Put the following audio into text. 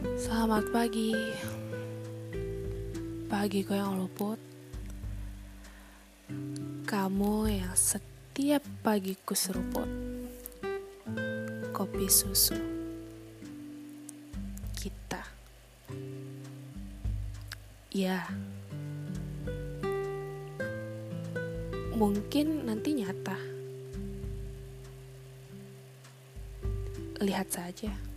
Selamat pagi. Pagiku yang luput. Kamu yang setiap pagiku seruput Kopi susu Kita. Ya. Mungkin nanti nyata. Lihat saja.